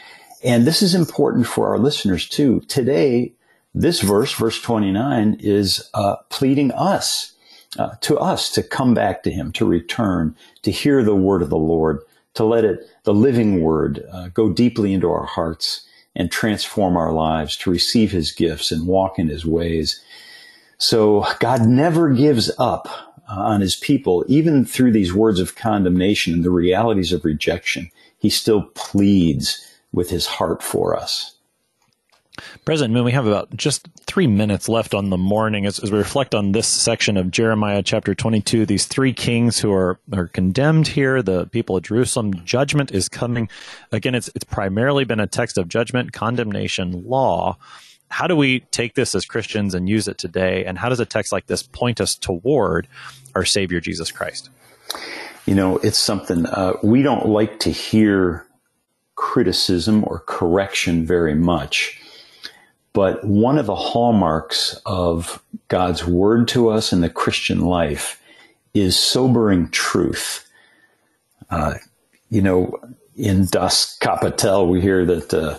And this is important for our listeners too. Today, this verse, verse 29, is uh, pleading us, uh, to us to come back to him, to return, to hear the word of the Lord, to let it, the living word, uh, go deeply into our hearts and transform our lives, to receive his gifts and walk in his ways. So God never gives up uh, on his people, even through these words of condemnation and the realities of rejection. He still pleads with his heart for us. President Newman, we have about just three minutes left on the morning as, as, we reflect on this section of Jeremiah chapter 22. These three kings who are, are condemned here, the people of Jerusalem, judgment is coming. Again, it's, it's primarily been a text of judgment, condemnation, law. How do we take this as Christians and use it today? And how does a text like this point us toward our Savior, Jesus Christ? You know, it's something uh, we don't like to hear criticism or correction very much but one of the hallmarks of God's word to us in the Christian life is sobering truth. Uh, you know, in Das Kapital, we hear that uh,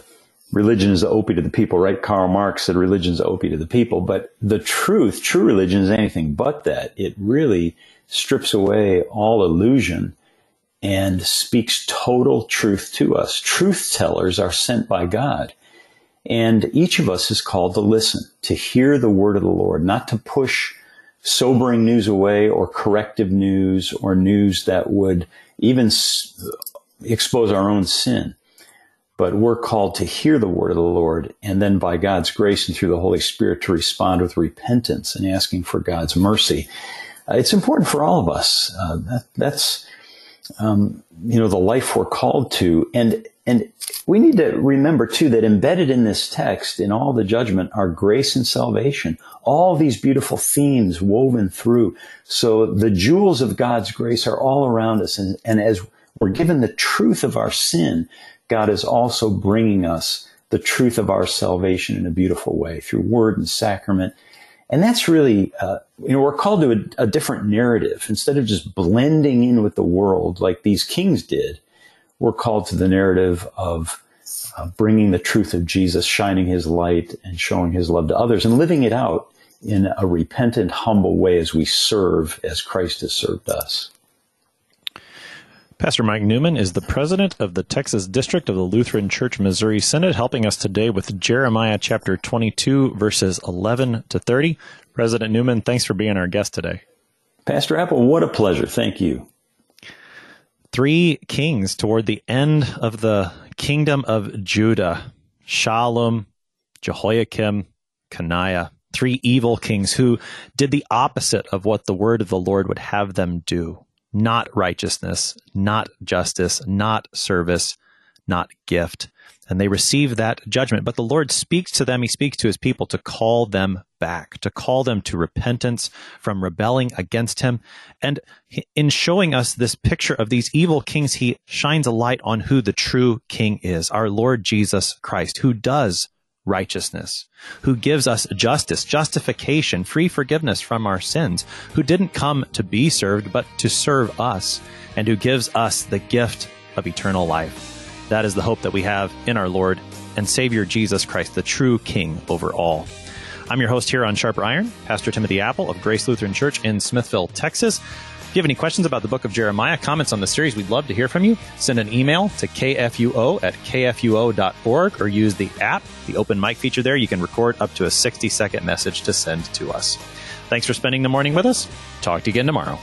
religion is the opiate of the people, right? Karl Marx said religion is the opiate of the people. But the truth, true religion is anything but that. It really strips away all illusion and speaks total truth to us. Truth tellers are sent by God. And each of us is called to listen, to hear the word of the Lord, not to push sobering news away or corrective news or news that would even expose our own sin. But we're called to hear the word of the Lord and then by God's grace and through the Holy Spirit to respond with repentance and asking for God's mercy. Uh, it's important for all of us. Uh, that, that's, um, you know, the life we're called to. And and we need to remember too that embedded in this text, in all the judgment, are grace and salvation. All these beautiful themes woven through. So the jewels of God's grace are all around us. And, and as we're given the truth of our sin, God is also bringing us the truth of our salvation in a beautiful way through word and sacrament. And that's really, uh, you know, we're called to a, a different narrative instead of just blending in with the world like these kings did we're called to the narrative of uh, bringing the truth of Jesus, shining his light and showing his love to others and living it out in a repentant, humble way as we serve as Christ has served us. Pastor Mike Newman is the president of the Texas District of the Lutheran Church Missouri Synod, helping us today with Jeremiah chapter 22, verses 11 to 30. President Newman, thanks for being our guest today. Pastor Apple, what a pleasure. Thank you. three kings toward the end of the kingdom of Judah Shallum, Jehoiakim, Coniah. Three evil kings who did the opposite of what the word of the Lord would have them do. Not righteousness, not justice, not service, not gift. And they receive that judgment. But the Lord speaks to them. He speaks to his people to call them back, to call them to repentance from rebelling against him. And in showing us this picture of these evil kings, he shines a light on who the true king is, our Lord Jesus Christ, who does righteousness, who gives us justice, justification, free forgiveness from our sins, who didn't come to be served, but to serve us, and who gives us the gift of eternal life. That is the hope that we have in our Lord and Savior Jesus Christ, the true King over all. I'm your host here on Sharper Iron, Pastor Timothy Apple of Grace Lutheran Church in Smithville, Texas. If you have any questions about the book of Jeremiah, comments on the series, we'd love to hear from you. Send an email to kfuo at kfuo.org or use the app, the open mic feature there. You can record up to a 60 second message to send to us. Thanks for spending the morning with us. Talk to you again tomorrow.